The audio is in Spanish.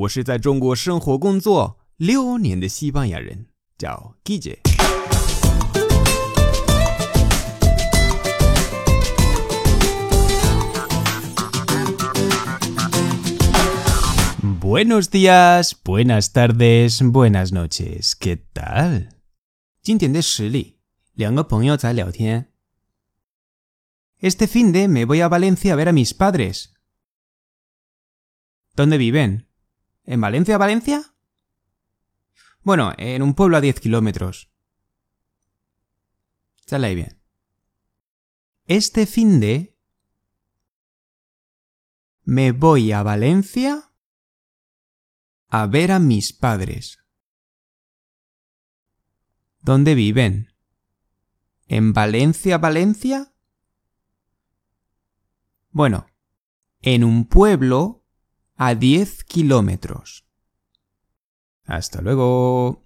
我是在中国生活工作六年的西班牙人，叫 Guille。Buenos días, buenas tardes, buenas noches. ¿Qué tal? 今天的实例，两个朋友在聊天。Este fin de me voy a Valencia a ver a mis padres. ¿Dónde viven? ¿En Valencia, Valencia? Bueno, en un pueblo a 10 kilómetros. Sale bien. Este fin de me voy a Valencia a ver a mis padres. ¿Dónde viven? ¿En Valencia, Valencia? Bueno, en un pueblo a 10 kilómetros. Hasta luego.